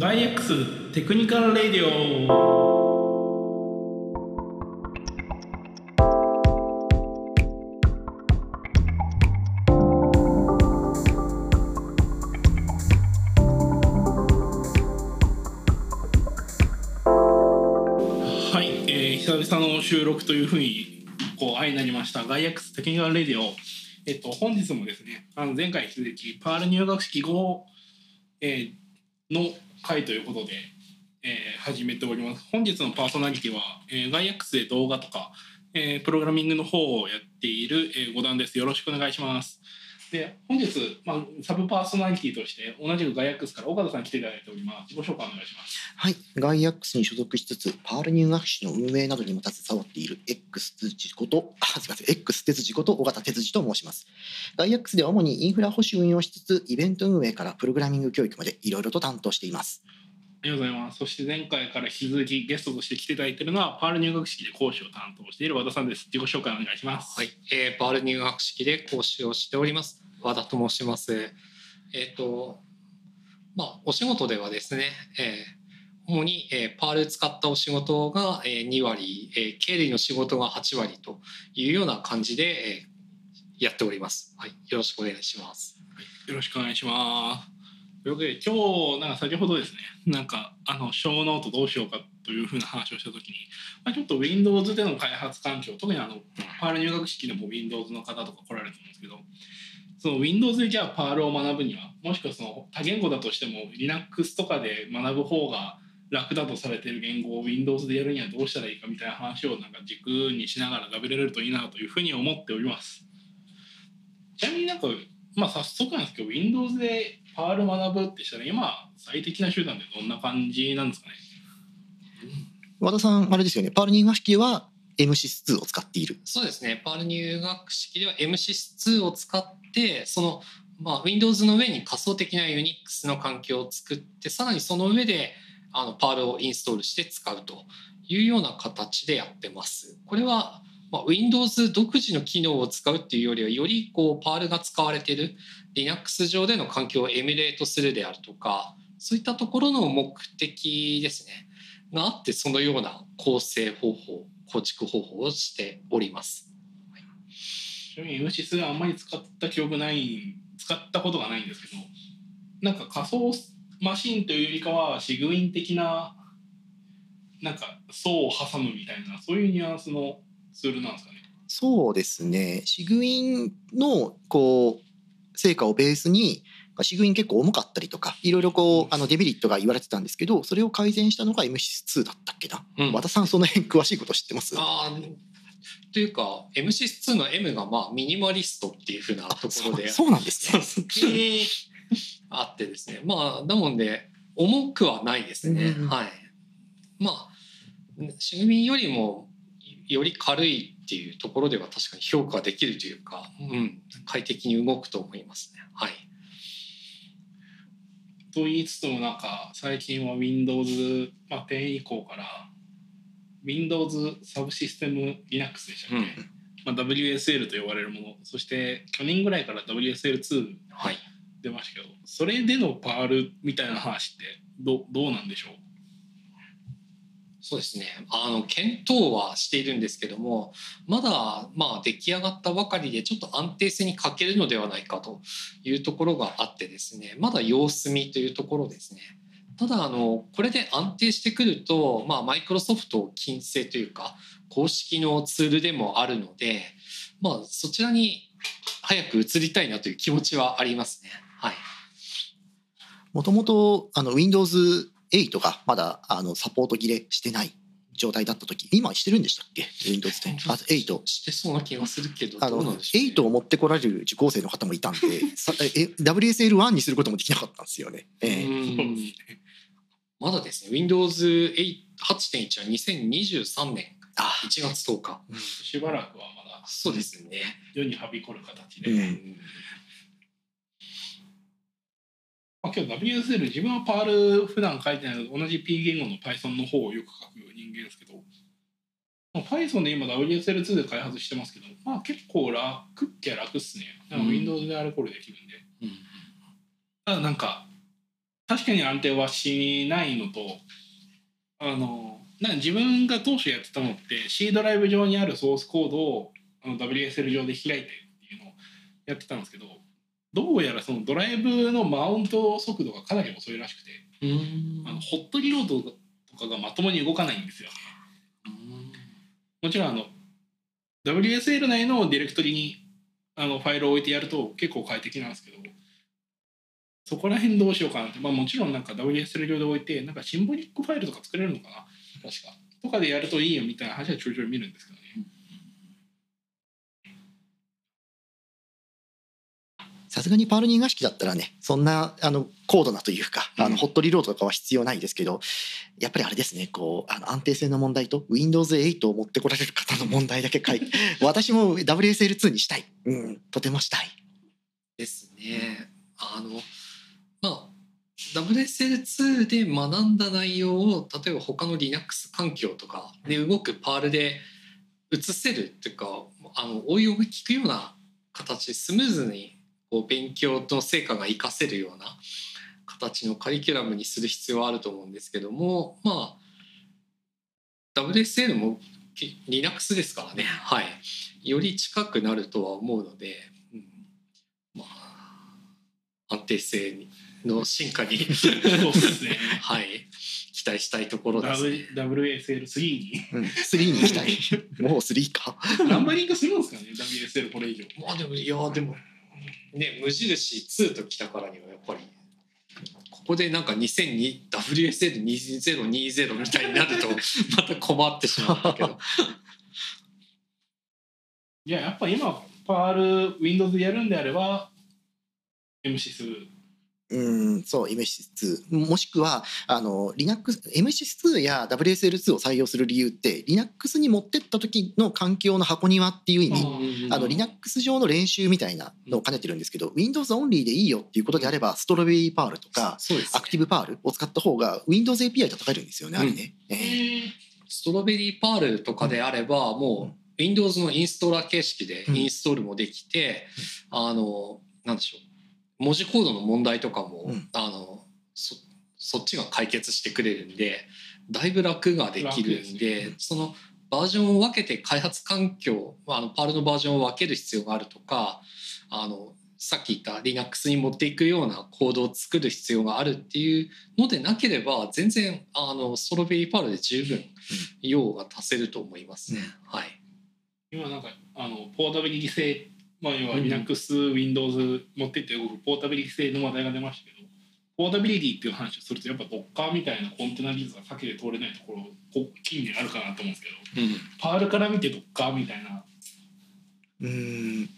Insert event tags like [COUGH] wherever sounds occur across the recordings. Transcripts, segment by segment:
ガイ X テクニカルレディオ。はい、えー、久々の収録というふうにこう愛になりました。ガイ X テクニカルレディオ。えっと本日もですねあの前回に続きパール入学式後、えーの回ということで、えー始めております。本日のパーソナリティは、えー、ガイアックスで動画とか、えープログラミングの方をやっている、えー、五段です。よろしくお願いします。で本日、まあ、サブパーソナリティとして同じくガイ X から岡田さん来ていただいております自己紹介お願いしますはい、ガイアックスに所属しつつ、パール入学式の運営などにも携わっている X 哲司こと、あ、すみません、X 哲司こと尾形哲司と申します。ガイアックスでは主にインフラ保守運用しつつ、イベント運営からプログラミング教育までいろいろと担当しています。ありがとうございます。そして前回から引き続きゲストとして来ていただいているのは、パール入学式で講師を担当している和田さんです。自己紹介お願いします。はい、えー、パール入学式で講師をしております和田と申します。えっ、とまあお仕事ではですね、えー主に、えーパール使ったお仕事が、えー2割、えー経理の仕事が8割というような感じで、えーやっております。はい、よろしくお願いします。よろしくお願いします。というわけで、今日、なんか先ほどですね、なんか、あの、ショーノートどうしようかというふうな話をしたときに、まあ、ちょっと Windows での開発環境、特にあの、 Perl 入学式でも Windows の方とか来られると思うんですけど、その Windows でじゃあ Perl を学ぶには、もしくはその多言語だとしても Linux とかで学ぶ方が楽だとされている言語を Windows でやるにはどうしたらいいかみたいな話をなんか軸にしながら喋れるといいなというふうに思っております。ちなみになんか、まあ早速なんですけど、Windows でパール学ぶってしたら今最適な手段でどんな感じなんですかね？和田さん、あれですよね、パール入学式は MSys2 を使っている。そうですね、パール入学式では MSys2 を使って、その、まあ、Windows の上に仮想的な Unix の環境を作って、さらにその上であのパールをインストールして使うというような形でやってます。これは、まあ、Windows 独自の機能を使うっていうよりは、よりこうパールが使われている Linux 上での環境をエミュレートするであるとか、そういったところの目的ですね。があって、そのような構成方法、構築方法をしております。ちなみに MSys はあんまり使った記憶ない使ったことがないんですけどなんか仮想マシンというよりかはシグウィン的ななんか層を挟むみたいなそういうニュアンスのツールなんですかねそうですね、シグインのこう成果をベースに、まあシグイン結構重かったりとか、いろいろこうあのデメリットが言われてたんですけど、それを改善したのが MSys2 だったっけな。うん。和田さん、その辺詳しいこと知ってます？あーというか MSys2 の M がまあミニマリストっていうふうなところで。そうなんですね。[LAUGHS] えあってですね。まあなので重くはないですね、うん。はい。まあシグミンよりもより軽いっていうところでは確かに評価できるというか、うん、快適に動くと思いますね。はいと言いつつもなんか最近は Windows、まあ、10以降から Windows サブシステム Linux でしたっけ、まあ、WSL と呼ばれるもの。そして去年ぐらいから WSL2 はい。出ましたけどそれでのパールみたいな話ってどどうなんでしょう？そうですね。あの検討はしているんですけどもまだまあ出来上がったばかりでちょっと安定性に欠けるのではないかというところがあってですねまだ様子見というところですね。ただあのこれで安定してくるとまあマイクロソフト金星というか公式のツールでもあるのでまあそちらに早く移りたいなという気持ちはありますね。はい。もともとあの Windows 8がまだあのサポート切れしてない状態だった時今してるんでしたっけ？Windows 10あ8してそうな気がするけどあのどうなんでしょうね。8を持ってこられる受講生の方もいたんで [LAUGHS] さえ WSL1 にすることもできなかったんですよね。ええ。うん。まだですね Windows 8 8.1は2023年。あ。1月10日。しばらくはまだ。そうですね、世にはびこる形で、うんまあ、今日 WSL 自分はパール普段書いてないので同じ P 言語の Python の方をよく書く人間ですけど、まあ、Python で今 WSL2 で開発してますけどまあ結構楽っきゃ楽っすね。Windows であれこれできるんで、うんただなんか確かに安定はしないのとあのな自分が当初やってたのって C ドライブ上にあるソースコードをあの WSL 上で開いてっていうのをやってたんですけどどうやらそのドライブのマウント速度がかなり遅いらしくてうん。あのホットリロードとかがまともに動かないんですよ。もちろんあの WSL 内のディレクトリにあのファイルを置いてやると結構快適なんですけどそこら辺どうしようかなって、まあ、もちろんなんか WSL 上で置いてなんかシンボリックファイルとか作れるのかな確か。とかでやるといいよみたいな話はちょいちょい見るんですけどねさすがにパールニー画式だったらねそんなあの高度なというかあうんのホットリロードとかは必要ないですけどやっぱりあれですねこうあの安定性の問題と Windows8 を持ってこられる方の問題だけ書いて [LAUGHS] 私も WSL2 にしたい、うん、とてもしたい。ですね。あのまあ WSL2 で学んだ内容を例えば他の Linux 環境とかで動くパールで移せるっていうかあの応用が効くような形スムーズにこう勉強の成果が活かせるような形のカリキュラムにする必要はあると思うんですけどもまあ WSL もき Linux ですからね。はい。より近くなるとは思うので、うん、まあ安定性の進化に [LAUGHS] そうですね。[LAUGHS] はい。期待したいところですね。W WSL3 に。うん、[LAUGHS] 3に行きたい。もう3か。ナンバリングするんですかね WSL これ以上。まあでもいやでもね無印2ときたからにはやっぱりここでなんか 2002WSL2020 みたいになると [LAUGHS] また困ってしまうんだけど。いややっぱ今パール Windows やるんであれば MC2 うん、そう、MSys2。もしくは、あの、Linux、MSys2 や WSL2 を採用する理由って、Linux に持ってった時の環境の箱庭っていう意味、あの、Linux 上の練習みたいなのを兼ねてるんですけど、Windows オンリーでいいよっていうことであれば、ストロベリーパールとか、ActivePerl を使った方が Windows API 叩けるんですよね、あれね。ええ。 Strawberry Perl とかであればもう Windows のインストーラー形式でインストールもできて、あのなんでしょう文字コードの問題とかも、うんあのそそっちが解決してくれるんでだいぶ楽ができるん楽でねそのバージョンを分けて開発環境まああの Perl のバージョンを分ける必要があるとかあのさっき言った Linux に持っていくようなコードを作る必要があるっていうのでなければ全然あのストロベリーパールで十分用が足せると思いますね。はい。今なんかあのポータビリティ性まあ要はうん。Linux、Windows 持ってって動くポータビリティ性の話題が出ましたけどポータビリティっていう話をするとやっぱ Docker みたいなコンテナ技術が避けて通れないところこ近年あるかなと思うんですけどうん。パールから見て Docker みたいな。うん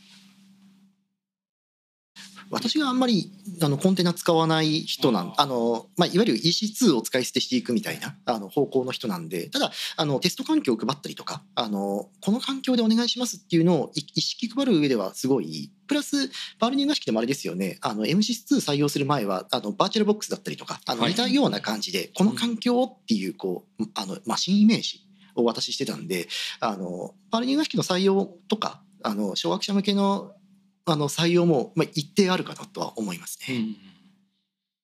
私があんまりあのコンテナ使わない人なんあの、まあ、いわゆる EC2 を使い捨てしていくみたいなあの方向の人なんでただあのテスト環境を配ったりとかあのこの環境でお願いしますっていうのをい意識配る上ではすごいプラスパールニング式でもあれですよね。あの MSys2 採用する前はあのバーチャルボックスだったりとかあのはい。似たような感じで、この環境っていうこうあのマシンイメージをお渡ししてたんであのパールニング式の採用とかあの小学者向けのあの採用も、まあ、一定あるかなとは思いますね。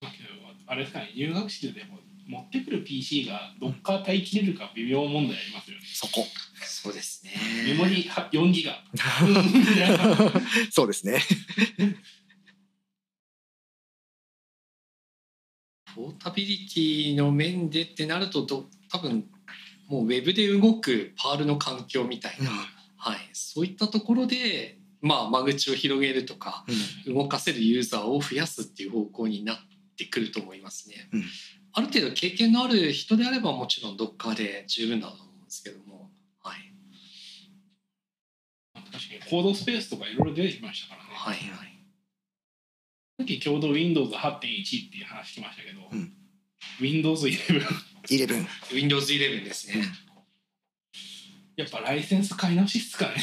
まあけどあれですかね入学式でも持ってくる PC が Docker 耐えきれるか微妙問題ありますよねそこ。そうですね。メモリは4ギガ [LAUGHS] そうですね。ポータビリティの面でってなるとど多分もうウェブで動くパールの環境みたいな、はい、そういったところで、まあ、間口を広げるとか動かせるユーザーを増やすっていう方向になってくると思いますね。うん。ある程度経験のある人であればもちろんどっかで十分だと思うんですけども、はい、確かにコードスペースとかいろいろ出てきましたからね。はいはい。さっきちょうど Windows8.1 っていう話しましたけど、うん。Windows11 11。Windows 11ですね。やっぱライセンス買い直しっすかね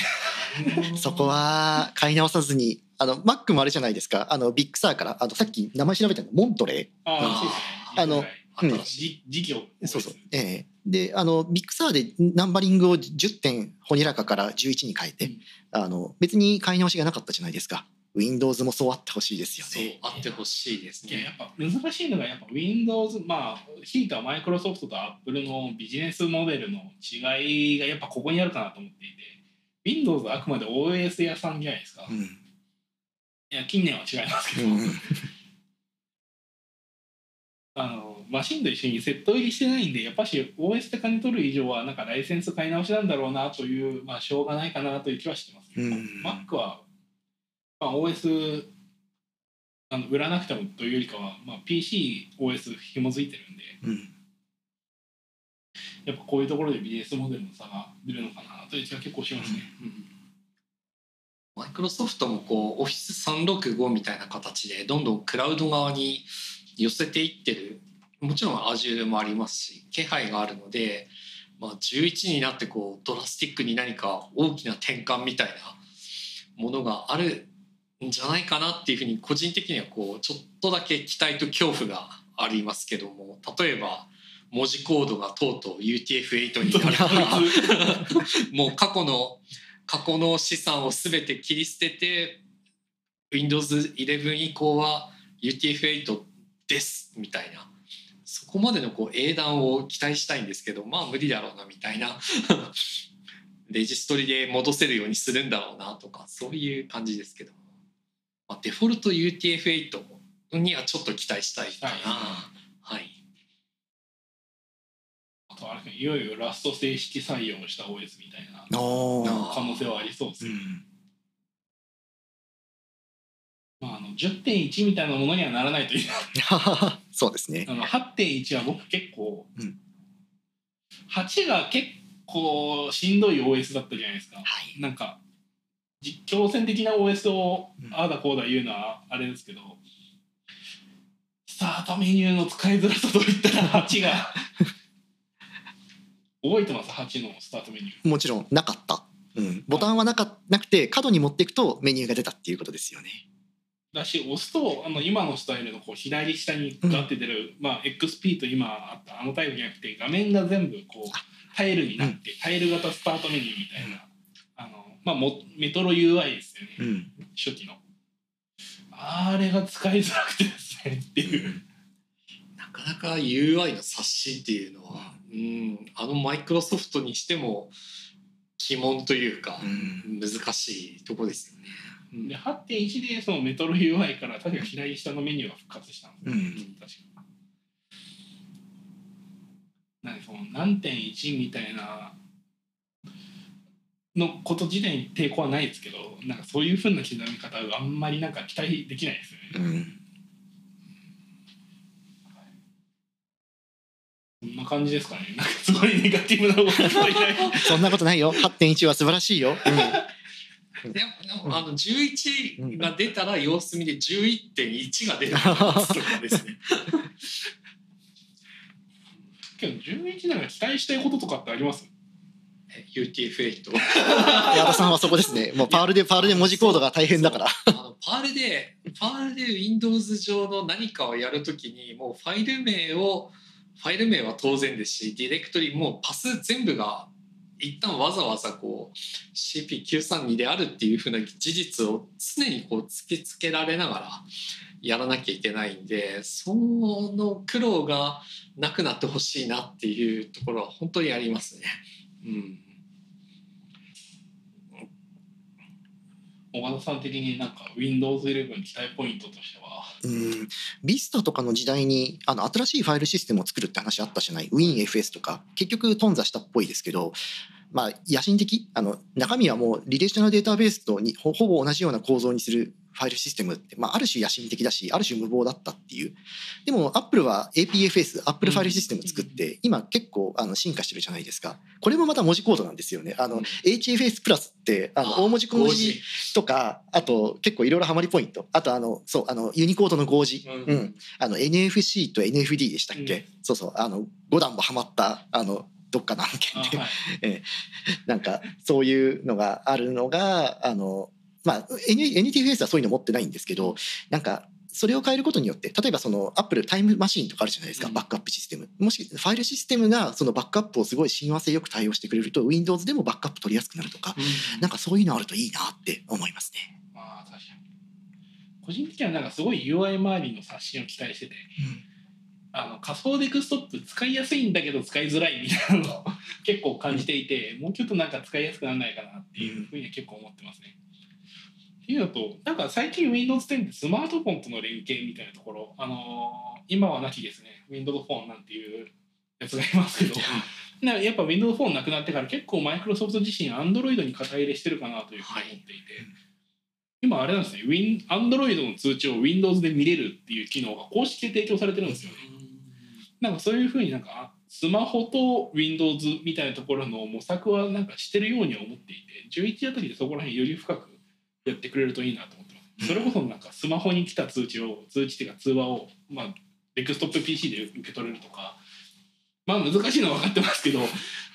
そこは買い直さずに、あの Mac もあれじゃないですか。あの Big Sur から、あとさっき名前調べたの Monterey あのうん事業ー。そうそう。ええで、あの Big Sur でナンバリングを10点ほにゃらかから11に変えて、うんあの別に買い直しがなかったじゃないですか。Windows もそうあってほしいですよそうね。あってほしいですねいややっぱ難しいのがやっぱ Windows まあひいてはマイクロソフトと Apple のビジネスモデルの違いがやっぱここにあるかなと思っていて Windows はあくまで OS 屋さんじゃないですか、いうん。や近年は違いますけど、うん。[LAUGHS] あのマシンと一緒にセット入りしてないんでやっぱし OS で金取る以上はなんかライセンス買い直しなんだろうなというまあしょうがないかなという気はしてますうん。Mac は、まあ、OS あの売らなくてもというよりかは、まあ、PCOS 紐づいてるんで。うんやっぱこういうところでビジネスモデルの差が出るのかなという気が結構しますね。マイクロソフトもこう Office365 みたいな形でどんどんクラウド側に寄せていってる。もちろん Azure もありますし気配があるので、まあ、11になってこうドラスティックに何か大きな転換みたいなものがあるんじゃないかなっていうふうに個人的にはこうちょっとだけ期待と恐怖がありますけども例えば文字コードがとうとう UTF-8 になるもう過去の過去の資産を全て切り捨てて Windows11 以降は UTF-8 ですみたいな。そこまでのこう英断を期待したいんですけどまあ無理だろうなみたいな。レジストリで戻せるようにするんだろうなとかそういう感じですけど、まあ、デフォルト UTF-8 にはちょっと期待したいかな。はいねいよいよラスト正式採用した OS みたいな可能性はありそうですね。うんまあ、あの10.1みたいなものにはならないという [LAUGHS] そうですね。あの8.1は僕結構、うん8が結構しんどい OS だったじゃないですか。はい。なんか実況戦的な OS をうんああだこうだ言うのはあれですけど、スタートメニューの使いづらさといったら8が覚えてます？8のスタートメニュー。もちろんなかった。うん、ボタンはなかなくて角に持っていくとメニューが出たっていうことですよね。だし押すとあの今のスタイルのこう左下にガッて出る、まあ、XP と今あったあのタイプじゃなくて画面が全部こうタイルになって、タイル型スタートメニューみたいな、あのまあ、もメトロ UI ですよね、うん。初期の。あれが使いづらくてですねっていう。なかなか UI の刷新っていうのは、うん、あのマイクロソフトにしても鬼門というか、うん難しいとこですよね。うんで8.1でそのメトロ UI から確か左下のメニューが復活したんですよ、うん確かなんかその何点1みたいなのこと自体に抵抗はないですけどなんかそういうふうな刻み方があんまりなんか期待できないですよね。うん。んな感じですかね。なんかすごいネガティブなこと。[LAUGHS] そんなことないよ。8.1は素晴らしいよ。[LAUGHS] でもでもあの11が出たら様子見で11.1が出るとかですね。[LAUGHS] けど11なんか期待したいこととかってあります？え UTF-8 うん。矢田さんはそこですね。もう Perl で Perl で文字コードが大変だから。あの Perl で Perl で Windows 上の何かをやるときにもうファイル名をファイル名は当然ですしディレクトリもパス全部が一旦わざわざこう CP932 であるっていうふうな事実を常にこう突きつけられながらやらなきゃいけないんでその苦労がなくなってほしいなっていうところは本当にありますね。うん小田さん的になんか Windows 11期待ポイントとしては？うん。ビスタとかの時代にあの新しいファイルシステムを作るって話あったじゃない？WinFS とか。結局頓挫したっぽいですけどまあ野心的？あの中身はもうリレーショナルデータベースとにほぼ同じような構造にするファイルシステムって、まあ、ある種野心的だしある種無謀だったっていう。でも Apple は APFS Apple File System を作って今結構あの進化してるじゃないですか。これもまた文字コードなんですよね。あの HFS プラスってあの大文字小文字とかあと結構いろいろハマりポイント。あとあのそうあのユニコードの合字、うん。うん。あの NFC と NFD でしたっけ、うん。そうそう。あの5段もハマったあのどっかの案件で、あはい。[LAUGHS] なんかそういうのがあるのがあのまあ NTFS はそういうの持ってないんですけどなんかそれを変えることによって例えばそのアップルタイムマシーンとかあるじゃないですか、うん。バックアップシステム。もしファイルシステムがそのバックアップをすごい親和性よく対応してくれると Windows でもバックアップ取りやすくなるとかなんかそういうのあるといいなって思いますね。まあ確かに。個人的にはなんかすごい UI 周りの刷新を期待しててあの仮想デスクトップ使いやすいんだけど使いづらいみたいなのを結構感じていて、もうちょっとなんか使いやすくならないかなっていうふうには結構思ってますね。っていうのとなんか最近 Windows 10ってスマートフォンとの連携みたいなところ、あのー今はなきですね。Windows フォンなんていうやつがいますけど。や。っぱ Windows フォンなくなってから結構マイクロソフト自身 Android に肩入れしてるかなというふうに思っていて、今あれなんですね。Win Android の通知を Windows で見れるっていう機能が公式で提供されてるんですよね。なんかそういうふうになんかスマホと Windows みたいなところの模索はなんかしてるようには思っていて11あたりでそこら辺より深くやってくれるといいなと思ってます。それこそなんかスマホに来た通知を通知っていうか通話をまあデスクトップ PC で受け取れるとかまあ難しいのは分かってますけど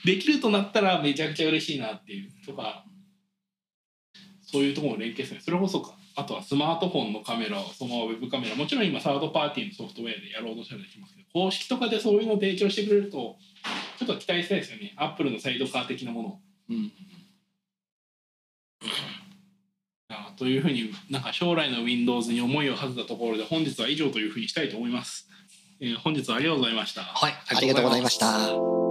できるとなったらめちゃくちゃ嬉しいなっていうとかそういうところを連携するそれこそかあとはスマートフォンのカメラをそのままウェブカメラもちろん今サードパーティーのソフトウェアでやろうとしたらできますけど公式とかでそういうのを提供してくれるとちょっと期待したいですよねアップルのサイドカー的なものを。うんあというふうになんか将来の Windows に思いをはせたところで本日は以上というふうにしたいと思います。えー本日はありがとうございました。はいありがとうございました。